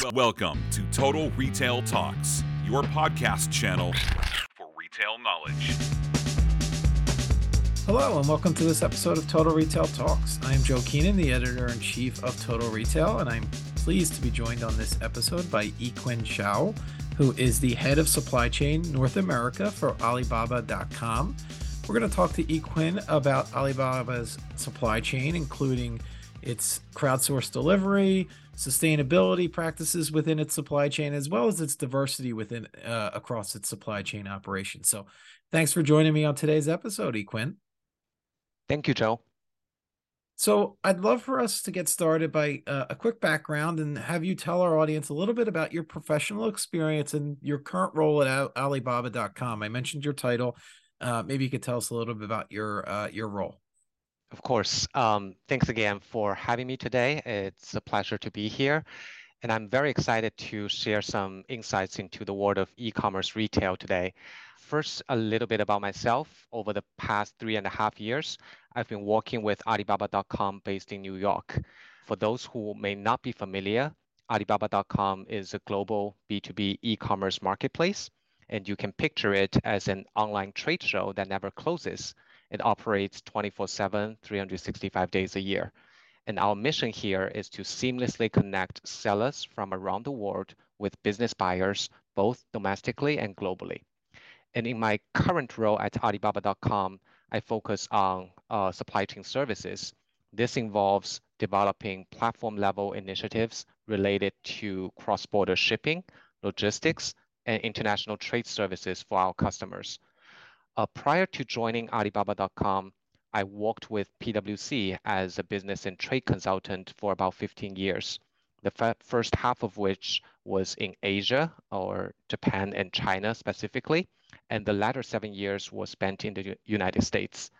Welcome to Total Retail Talks, your podcast channel for retail knowledge. Hello, and welcome to this episode of Total Retail Talks. I am Joe Keenan, the editor in chief of Total Retail, and I'm pleased to be joined on this episode by Yikun Shao, who is the head of supply chain North America for Alibaba.com. We're going to talk to Yikun about Alibaba's supply chain, including its crowdsourced delivery, sustainability practices within its supply chain, as well as its diversity within uh, across its supply chain operations. So, thanks for joining me on today's episode, Yikun. Thank you, Joe. So, I'd love for us to get started by uh, a quick background and have you tell our audience a little bit about your professional experience and your current role at Alibaba.com. I mentioned your title. Uh, maybe you could tell us a little bit about your uh, your role. Of course. Um, thanks again for having me today. It's a pleasure to be here. And I'm very excited to share some insights into the world of e commerce retail today. First, a little bit about myself. Over the past three and a half years, I've been working with Alibaba.com based in New York. For those who may not be familiar, Alibaba.com is a global B2B e commerce marketplace. And you can picture it as an online trade show that never closes it operates 24 7, 365 days a year. And our mission here is to seamlessly connect sellers from around the world with business buyers, both domestically and globally. And in my current role at Alibaba.com, I focus on uh, supply chain services. This involves developing platform level initiatives related to cross border shipping, logistics, and international trade services for our customers. Uh, prior to joining Alibaba.com, I worked with PwC as a business and trade consultant for about 15 years. The first half of which was in Asia or Japan and China specifically, and the latter seven years was spent in the United States.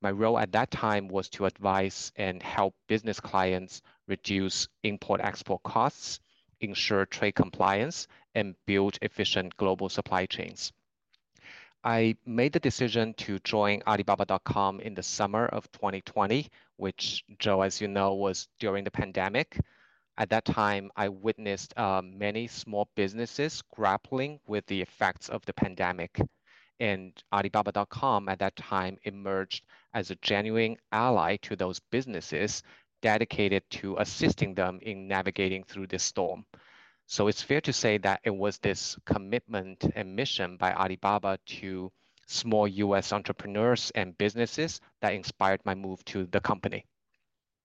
My role at that time was to advise and help business clients reduce import export costs, ensure trade compliance, and build efficient global supply chains. I made the decision to join Alibaba.com in the summer of 2020, which, Joe, as you know, was during the pandemic. At that time, I witnessed uh, many small businesses grappling with the effects of the pandemic. And Alibaba.com at that time emerged as a genuine ally to those businesses dedicated to assisting them in navigating through this storm. So it's fair to say that it was this commitment and mission by Alibaba to small US entrepreneurs and businesses that inspired my move to the company.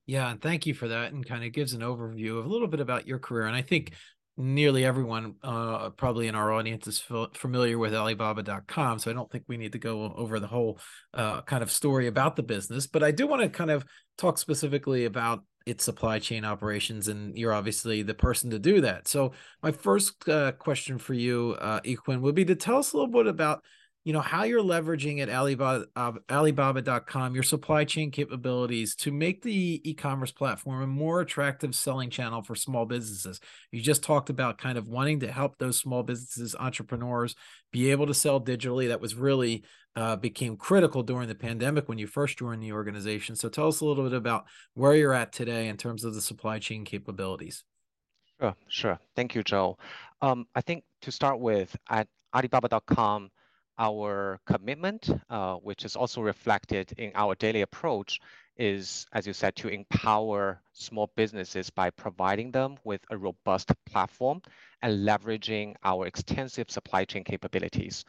Yeah, and thank you for that. And kind of gives an overview of a little bit about your career. And I think nearly everyone uh, probably in our audience is familiar with alibaba.com so i don't think we need to go over the whole uh, kind of story about the business but i do want to kind of talk specifically about its supply chain operations, and you're obviously the person to do that. So, my first uh, question for you, uh, Yikun, would be to tell us a little bit about you know how you're leveraging at Alibaba uh, Alibaba.com your supply chain capabilities to make the e-commerce platform a more attractive selling channel for small businesses. You just talked about kind of wanting to help those small businesses, entrepreneurs, be able to sell digitally. That was really uh, became critical during the pandemic when you first joined the organization. So tell us a little bit about where you're at today in terms of the supply chain capabilities. Sure, sure. Thank you, Joe. Um, I think to start with, at Alibaba.com our commitment, uh, which is also reflected in our daily approach, is, as you said, to empower small businesses by providing them with a robust platform and leveraging our extensive supply chain capabilities.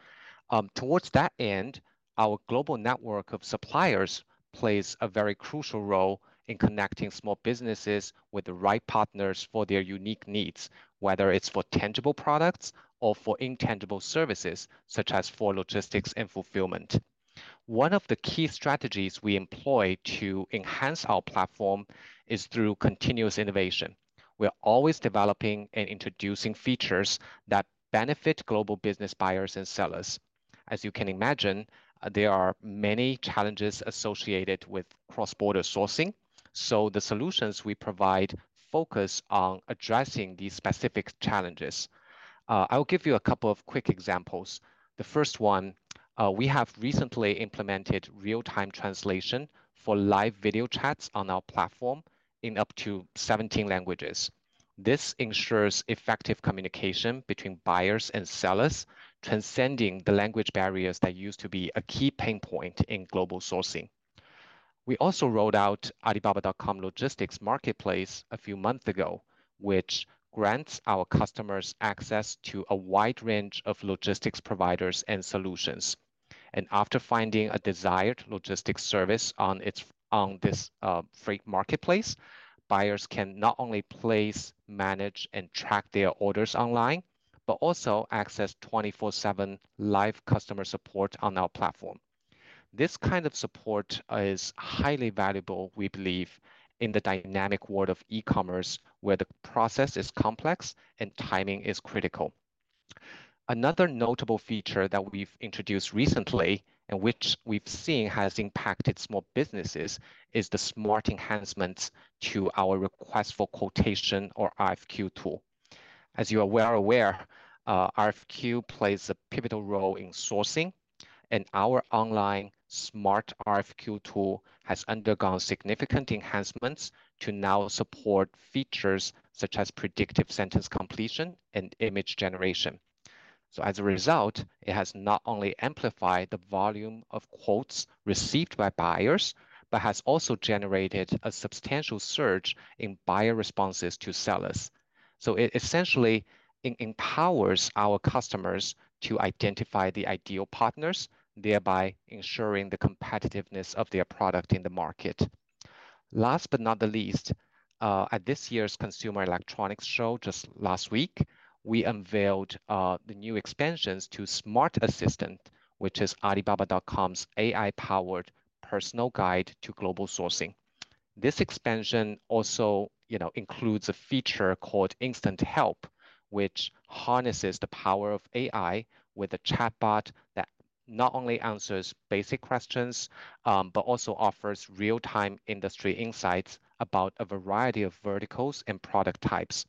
Um, towards that end, our global network of suppliers plays a very crucial role in connecting small businesses with the right partners for their unique needs, whether it's for tangible products or for intangible services, such as for logistics and fulfillment. One of the key strategies we employ to enhance our platform is through continuous innovation. We're always developing and introducing features that benefit global business buyers and sellers. As you can imagine, uh, there are many challenges associated with cross-border sourcing. So the solutions we provide focus on addressing these specific challenges. Uh, I'll give you a couple of quick examples. The first one, uh, we have recently implemented real-time translation for live video chats on our platform in up to 17 languages. This ensures effective communication between buyers and sellers, transcending the language barriers that used to be a key pain point in global sourcing. We also rolled out Alibaba.com Logistics Marketplace a few months ago, which grants our customers access to a wide range of logistics providers and solutions. And after finding a desired logistics service on its on this uh, freight marketplace, buyers can not only place, manage, and track their orders online, but also access 24-7 live customer support on our platform. This kind of support is highly valuable, we believe, in the dynamic world of e-commerce where the process is complex and timing is critical. Another notable feature that we've introduced recently and which we've seen has impacted small businesses is the smart enhancements to our request for quotation or RFQ tool. As you are well aware, uh, RFQ plays a pivotal role in sourcing, and our online smart RFQ tool has undergone significant enhancements to now support features such as predictive sentence completion and image generation. So as a result, it has not only amplified the volume of quotes received by buyers, but has also generated a substantial surge in buyer responses to sellers. So it essentially empowers our customers to identify the ideal partners, thereby ensuring the competitiveness of their product in the market. Last but not the least, uh, at this year's Consumer Electronics Show just last week, we unveiled uh, the new expansions to Smart Assistant, which is Alibaba.com's AI-powered personal guide to global sourcing. This expansion also you know, includes a feature called Instant Help, which harnesses the power of AI with a chatbot not only answers basic questions, um, but also offers real-time industry insights about a variety of verticals and product types.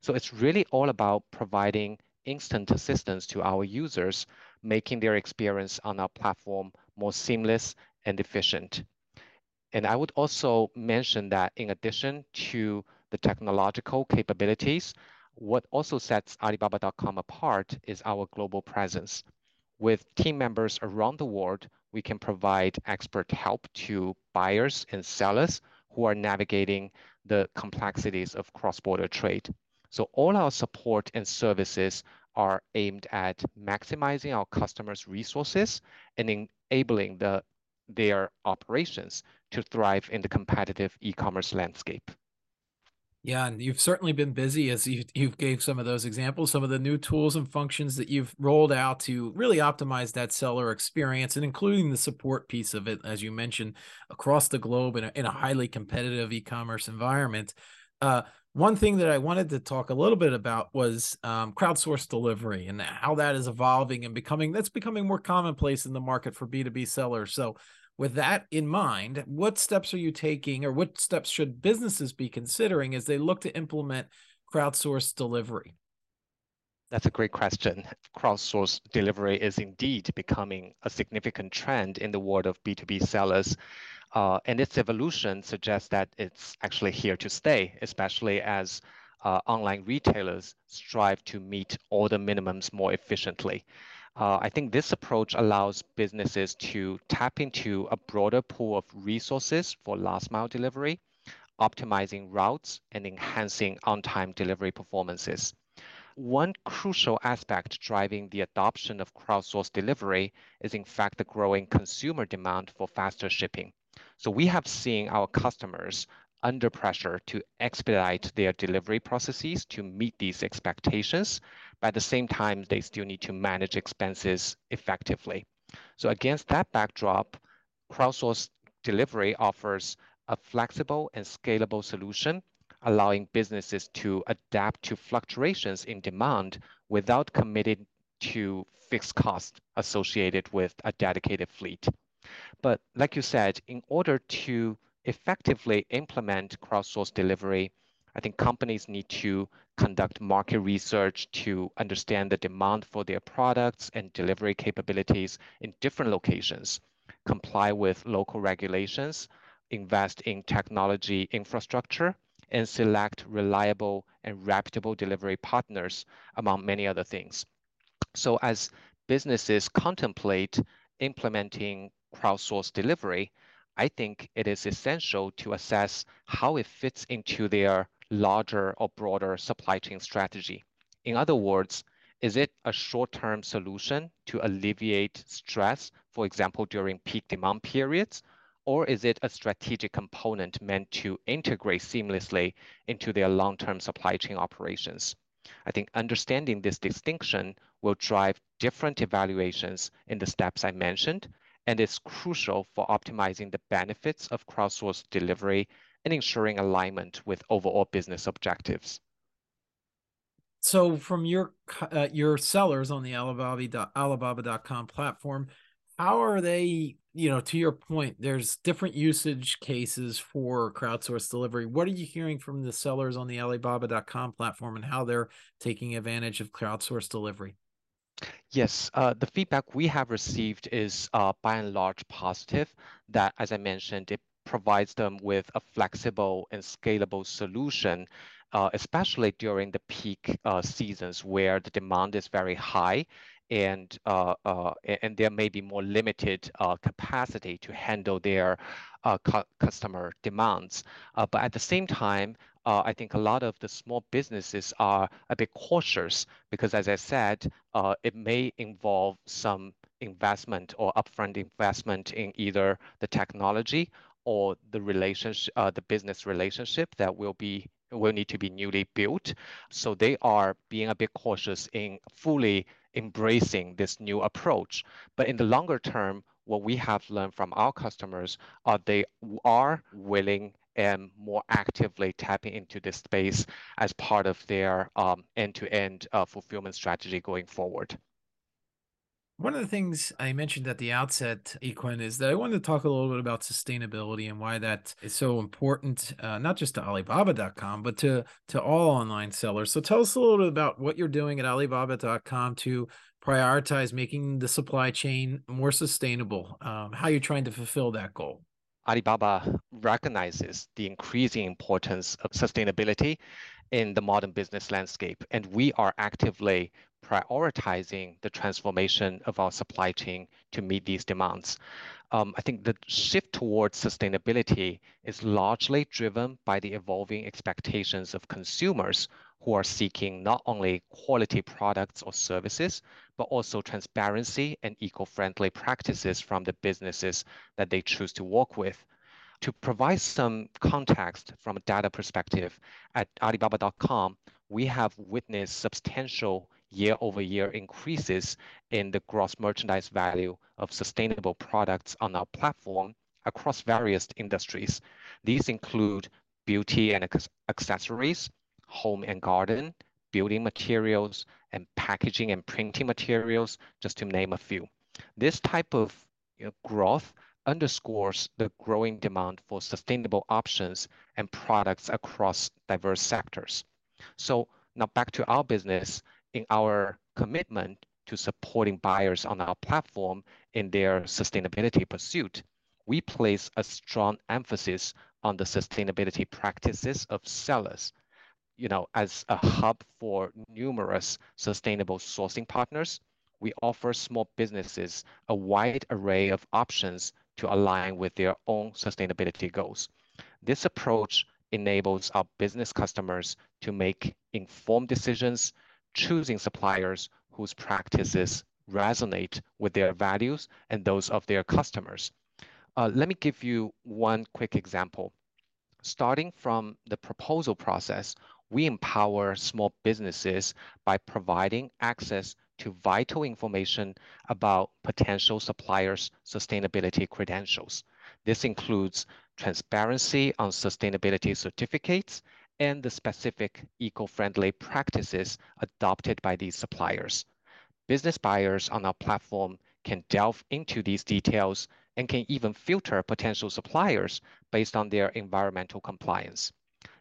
So it's really all about providing instant assistance to our users, making their experience on our platform more seamless and efficient. And I would also mention that in addition to the technological capabilities, what also sets Alibaba.com apart is our global presence. With team members around the world, we can provide expert help to buyers and sellers who are navigating the complexities of cross-border trade. So all our support and services are aimed at maximizing our customers' resources and enabling the, their operations to thrive in the competitive e-commerce landscape. Yeah, and you've certainly been busy as you you gave some of those examples, some of the new tools and functions that you've rolled out to really optimize that seller experience and including the support piece of it, as you mentioned, across the globe in a, in a highly competitive e-commerce environment. Uh, one thing that I wanted to talk a little bit about was um, crowdsourced delivery and how that is evolving and becoming that's becoming more commonplace in the market for B2B sellers. So, with that in mind, what steps are you taking, or what steps should businesses be considering as they look to implement crowdsourced delivery? That's a great question. Crowdsourced delivery is indeed becoming a significant trend in the world of B2B sellers. Uh, and its evolution suggests that it's actually here to stay, especially as uh, online retailers strive to meet order minimums more efficiently. Uh, I think this approach allows businesses to tap into a broader pool of resources for last mile delivery, optimizing routes and enhancing on time delivery performances. One crucial aspect driving the adoption of crowdsourced delivery is, in fact, the growing consumer demand for faster shipping. So we have seen our customers under pressure to expedite their delivery processes to meet these expectations. But at the same time, they still need to manage expenses effectively. So against that backdrop, crowdsourced delivery offers a flexible and scalable solution, allowing businesses to adapt to fluctuations in demand without committing to fixed costs associated with a dedicated fleet. But like you said, in order to effectively implement crowdsourced delivery, I think companies need to conduct market research to understand the demand for their products and delivery capabilities in different locations, comply with local regulations, invest in technology infrastructure, and select reliable and reputable delivery partners, among many other things. So as businesses contemplate implementing crowdsourced delivery, I think it is essential to assess how it fits into their larger or broader supply chain strategy. In other words, is it a short-term solution to alleviate stress, for example, during peak demand periods? Or is it a strategic component meant to integrate seamlessly into their long-term supply chain operations? I think understanding this distinction will drive different evaluations in the steps I mentioned, and it's crucial for optimizing the benefits of crowdsourced delivery and ensuring alignment with overall business objectives. So, from your uh, your sellers on the Alibaba Alibaba.com platform, how are they? You know, to your point, there's different usage cases for crowdsourced delivery. What are you hearing from the sellers on the Alibaba.com platform and how they're taking advantage of crowdsourced delivery? Yes, uh, the feedback we have received is uh, by and large positive. That, as I mentioned, it provides them with a flexible and scalable solution uh, especially during the peak uh, seasons where the demand is very high and uh, uh and there may be more limited capacity to handle their cu customer demands. but at the same time, Uh, I think a lot of the small businesses are a bit cautious because, as I said, uh, it may involve some investment or upfront investment in either the technology or the relationship, uh, the business relationship that will be will need to be newly built. So they are being a bit cautious in fully embracing this new approach. But in the longer term, what we have learned from our customers are they are willing and more actively tapping into this space as part of their um, end-to-end uh, fulfillment strategy going forward. One of the things I mentioned at the outset, Yikun, is that I wanted to talk a little bit about sustainability and why that is so important, uh, not just to Alibaba.com, but to to all online sellers. So tell us a little bit about what you're doing at Alibaba.com to prioritize making the supply chain more sustainable. Um, how you're trying to fulfill that goal. Alibaba recognizes the increasing importance of sustainability in the modern business landscape, and we are actively prioritizing the transformation of our supply chain to meet these demands. Um, I think the shift towards sustainability is largely driven by the evolving expectations of consumers who are seeking not only quality products or services, but also transparency and eco-friendly practices from the businesses that they choose to work with. To provide some context from a data perspective, at Alibaba.com, we have witnessed substantial year-over-year increases in the gross merchandise value of sustainable products on our platform across various industries. These include beauty and accessories, home and garden, building materials, and packaging and printing materials, just to name a few. This type of growth underscores the growing demand for sustainable options and products across diverse sectors. So now back to our business in our commitment to supporting buyers on our platform in their sustainability pursuit, we place a strong emphasis on the sustainability practices of sellers. You know, as a hub for numerous sustainable sourcing partners, we offer small businesses a wide array of options to align with their own sustainability goals. This approach enables our business customers to make informed decisions choosing suppliers whose practices resonate with their values and those of their customers. Uh, let me give you one quick example. Starting from the proposal process, we empower small businesses by providing access to vital information about potential suppliers' sustainability credentials. This includes transparency on sustainability certificates and the specific eco-friendly practices adopted by these suppliers. Business buyers on our platform can delve into these details and can even filter potential suppliers based on their environmental compliance.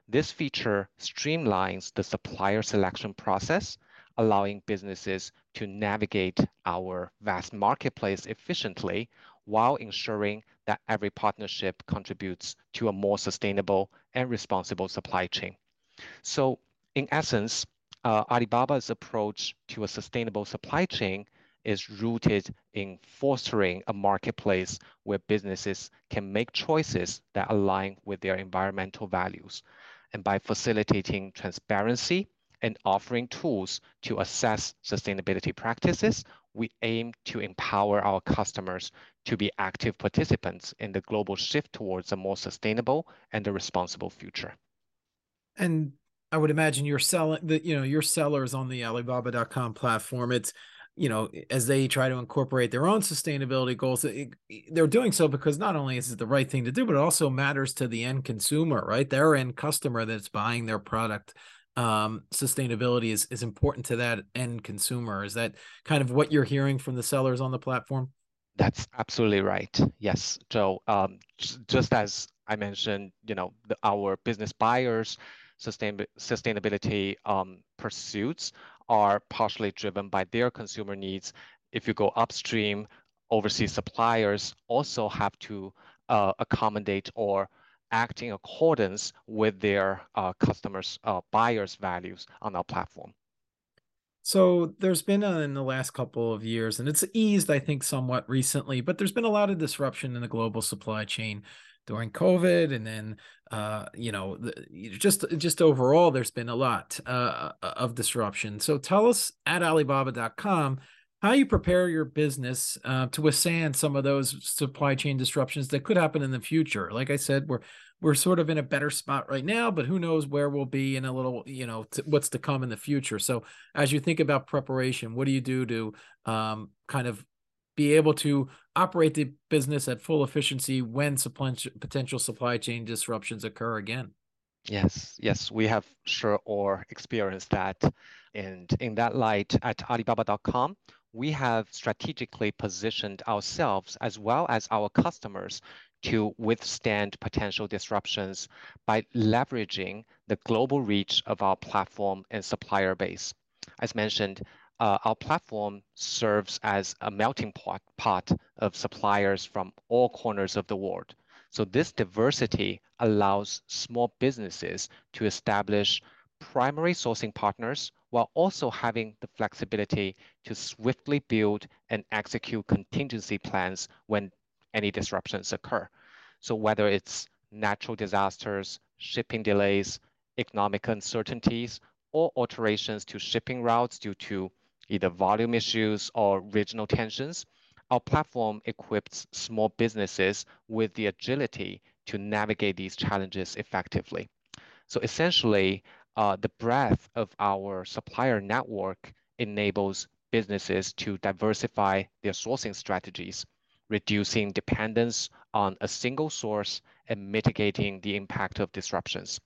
This feature streamlines the supplier selection process, allowing businesses to navigate our vast marketplace efficiently while ensuring that every partnership contributes to a more sustainable and responsible supply chain. So, in essence, uh, Alibaba's approach to a sustainable supply chain is rooted in fostering a marketplace where businesses can make choices that align with their environmental values. And by facilitating transparency and offering tools to assess sustainability practices, we aim to empower our customers to be active participants in the global shift towards a more sustainable and a responsible future. And I would imagine you're selling the, you know, your sellers on the Alibaba.com platform. It's, you know, as they try to incorporate their own sustainability goals, they're doing so because not only is it the right thing to do, but it also matters to the end consumer, right? Their end customer that's buying their product. Um, sustainability is is important to that end consumer. Is that kind of what you're hearing from the sellers on the platform? That's absolutely right. Yes, Joe. Um, just as I mentioned, you know, the, our business buyers sustain, sustainability um, pursuits are partially driven by their consumer needs. If you go upstream, overseas suppliers also have to uh, accommodate or act in accordance with their uh, customers, uh, buyers' values on our platform. So there's been uh, in the last couple of years, and it's eased, I think, somewhat recently, but there's been a lot of disruption in the global supply chain during COVID, and then uh, you know, just just overall, there's been a lot uh, of disruption. So tell us at Alibaba.com how you prepare your business uh, to withstand some of those supply chain disruptions that could happen in the future. Like I said, we're we're sort of in a better spot right now, but who knows where we'll be in a little, you know, t- what's to come in the future. So as you think about preparation, what do you do to um, kind of be able to operate the business at full efficiency when supply, potential supply chain disruptions occur again. Yes, yes, we have sure or experienced that. And in that light, at Alibaba.com, we have strategically positioned ourselves as well as our customers to withstand potential disruptions by leveraging the global reach of our platform and supplier base. As mentioned, uh, our platform serves as a melting pot, pot of suppliers from all corners of the world. So this diversity allows small businesses to establish primary sourcing partners while also having the flexibility to swiftly build and execute contingency plans when any disruptions occur. So whether it's natural disasters, shipping delays, economic uncertainties, or alterations to shipping routes due to either volume issues or regional tensions, our platform equips small businesses with the agility to navigate these challenges effectively. So essentially, uh, the breadth of our supplier network enables businesses to diversify their sourcing strategies, reducing dependence on a single source and mitigating the impact of disruptions.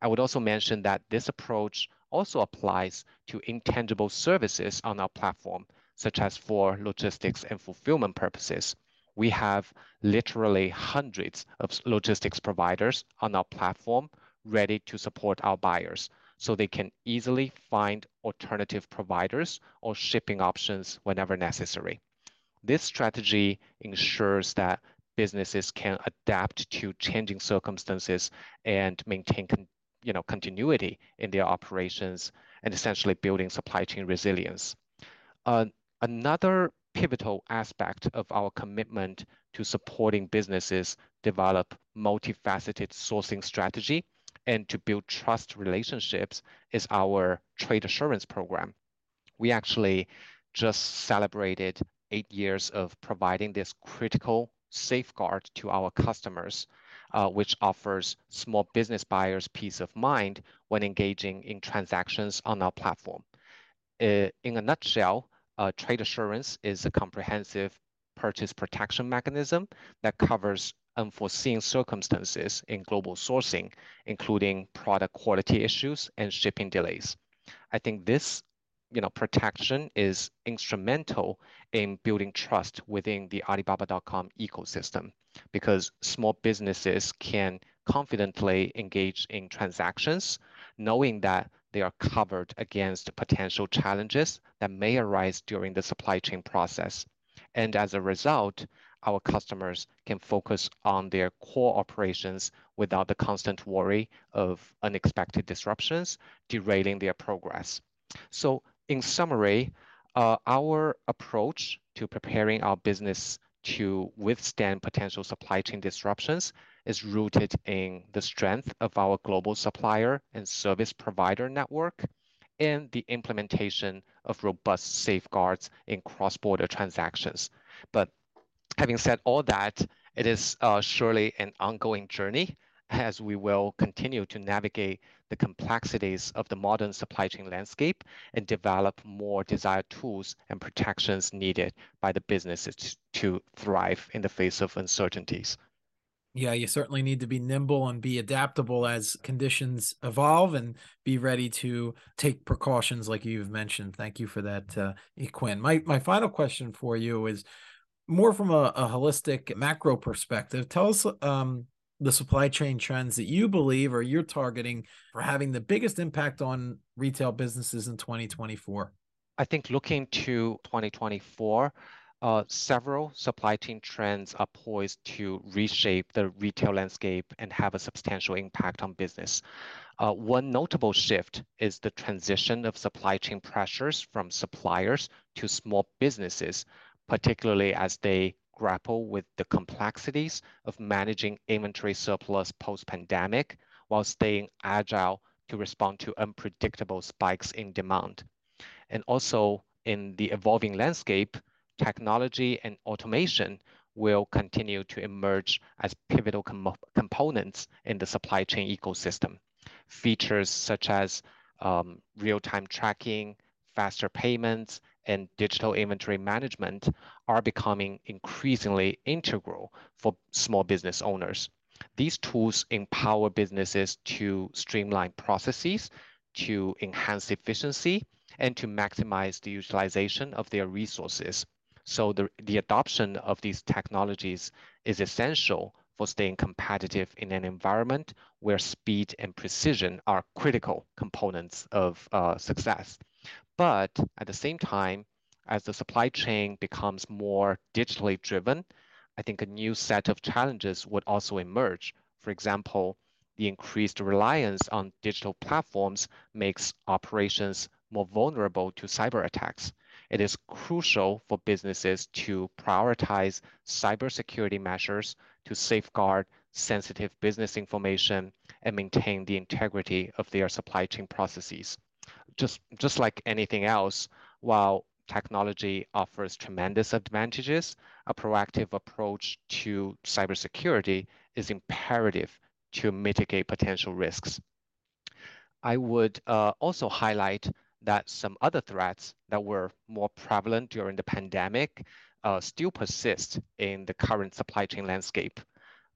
I would also mention that this approach also applies to intangible services on our platform, such as for logistics and fulfillment purposes. We have literally hundreds of logistics providers on our platform ready to support our buyers so they can easily find alternative providers or shipping options whenever necessary. This strategy ensures that businesses can adapt to changing circumstances and maintain you know, continuity in their operations and essentially building supply chain resilience. Uh, another pivotal aspect of our commitment to supporting businesses develop multifaceted sourcing strategy and to build trust relationships is our trade assurance program. We actually just celebrated eight years of providing this critical safeguard to our customers uh, which offers small business buyers peace of mind when engaging in transactions on our platform. Uh, in a nutshell, uh, trade assurance is a comprehensive purchase protection mechanism that covers unforeseen circumstances in global sourcing, including product quality issues and shipping delays. I think this you know, protection is instrumental in building trust within the Alibaba.com ecosystem because small businesses can confidently engage in transactions, knowing that they are covered against potential challenges that may arise during the supply chain process. And as a result, our customers can focus on their core operations without the constant worry of unexpected disruptions derailing their progress. So, in summary, uh, our approach to preparing our business to withstand potential supply chain disruptions is rooted in the strength of our global supplier and service provider network and the implementation of robust safeguards in cross-border transactions. But having said all that, it is uh, surely an ongoing journey as we will continue to navigate the complexities of the modern supply chain landscape and develop more desired tools and protections needed by the businesses to thrive in the face of uncertainties. Yeah, you certainly need to be nimble and be adaptable as conditions evolve and be ready to take precautions like you've mentioned. Thank you for that, uh, Quinn. My, my final question for you is more from a, a holistic macro perspective. Tell us um, the supply chain trends that you believe or you're targeting for having the biggest impact on retail businesses in 2024. I think looking to 2024, uh, several supply chain trends are poised to reshape the retail landscape and have a substantial impact on business. Uh, one notable shift is the transition of supply chain pressures from suppliers to small businesses, particularly as they grapple with the complexities of managing inventory surplus post-pandemic while staying agile to respond to unpredictable spikes in demand. And also in the evolving landscape, technology and automation will continue to emerge as pivotal com components in the supply chain ecosystem. Features such as um, real-time tracking, faster payments, and digital inventory management are becoming increasingly integral for small business owners. These tools empower businesses to streamline processes, to enhance efficiency, and to maximize the utilization of their resources. So the, the adoption of these technologies is essential for staying competitive in an environment where speed and precision are critical components of uh, success. But at the same time, as the supply chain becomes more digitally driven, I think a new set of challenges would also emerge. For example, the increased reliance on digital platforms makes operations more vulnerable to cyber attacks it is crucial for businesses to prioritize cybersecurity measures to safeguard sensitive business information and maintain the integrity of their supply chain processes. Just, just like anything else, while technology offers tremendous advantages, a proactive approach to cybersecurity is imperative to mitigate potential risks. I would uh, also highlight that some other threats that were more prevalent during the pandemic uh, still persist in the current supply chain landscape.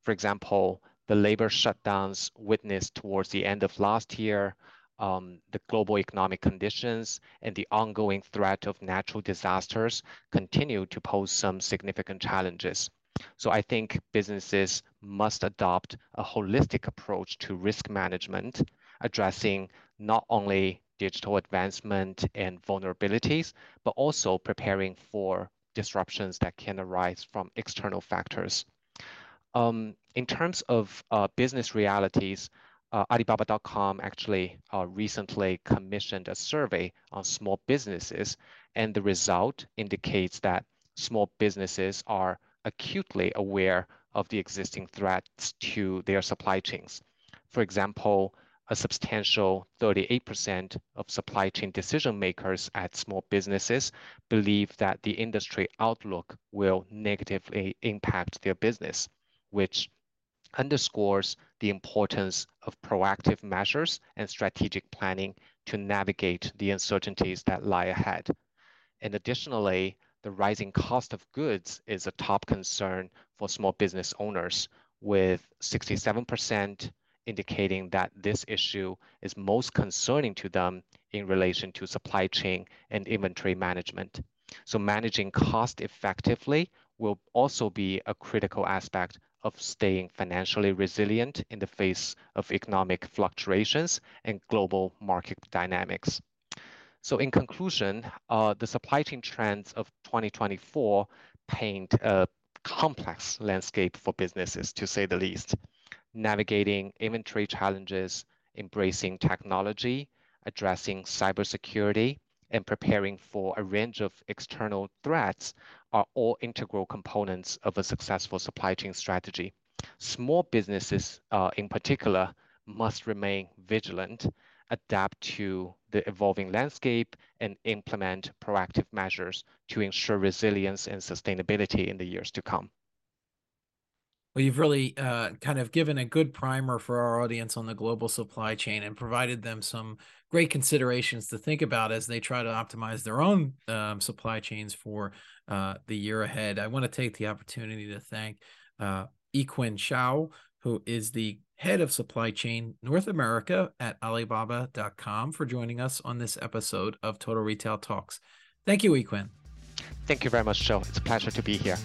For example, the labor shutdowns witnessed towards the end of last year, um, the global economic conditions, and the ongoing threat of natural disasters continue to pose some significant challenges. So I think businesses must adopt a holistic approach to risk management, addressing not only digital advancement and vulnerabilities, but also preparing for disruptions that can arise from external factors. Um, in terms of uh, business realities, uh, Alibaba.com actually uh, recently commissioned a survey on small businesses, and the result indicates that small businesses are acutely aware of the existing threats to their supply chains. For example, a substantial 38% of supply chain decision makers at small businesses believe that the industry outlook will negatively impact their business, which underscores the importance of proactive measures and strategic planning to navigate the uncertainties that lie ahead. And additionally, the rising cost of goods is a top concern for small business owners, with 67% indicating that this issue is most concerning to them in relation to supply chain and inventory management. So managing cost effectively will also be a critical aspect of staying financially resilient in the face of economic fluctuations and global market dynamics. So in conclusion, uh, the supply chain trends of 2024 paint a complex landscape for businesses, to say the least. Navigating inventory challenges, embracing technology, addressing cybersecurity, and preparing for a range of external threats are all integral components of a successful supply chain strategy. Small businesses, uh, in particular, must remain vigilant, adapt to the evolving landscape, and implement proactive measures to ensure resilience and sustainability in the years to come. Well, you've really uh, kind of given a good primer for our audience on the global supply chain and provided them some great considerations to think about as they try to optimize their own um, supply chains for uh, the year ahead. I want to take the opportunity to thank uh, Yikun Shao, who is the head of supply chain North America at Alibaba.com, for joining us on this episode of Total Retail Talks. Thank you, Yikun. Thank you very much, Joe. It's a pleasure to be here.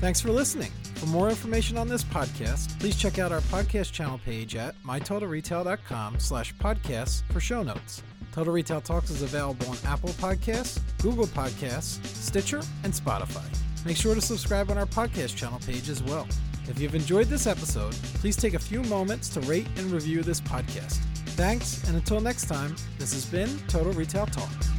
Thanks for listening. For more information on this podcast, please check out our podcast channel page at mytotalretail.com slash podcasts for show notes. Total Retail Talks is available on Apple Podcasts, Google Podcasts, Stitcher, and Spotify. Make sure to subscribe on our podcast channel page as well. If you've enjoyed this episode, please take a few moments to rate and review this podcast. Thanks, and until next time, this has been Total Retail Talks.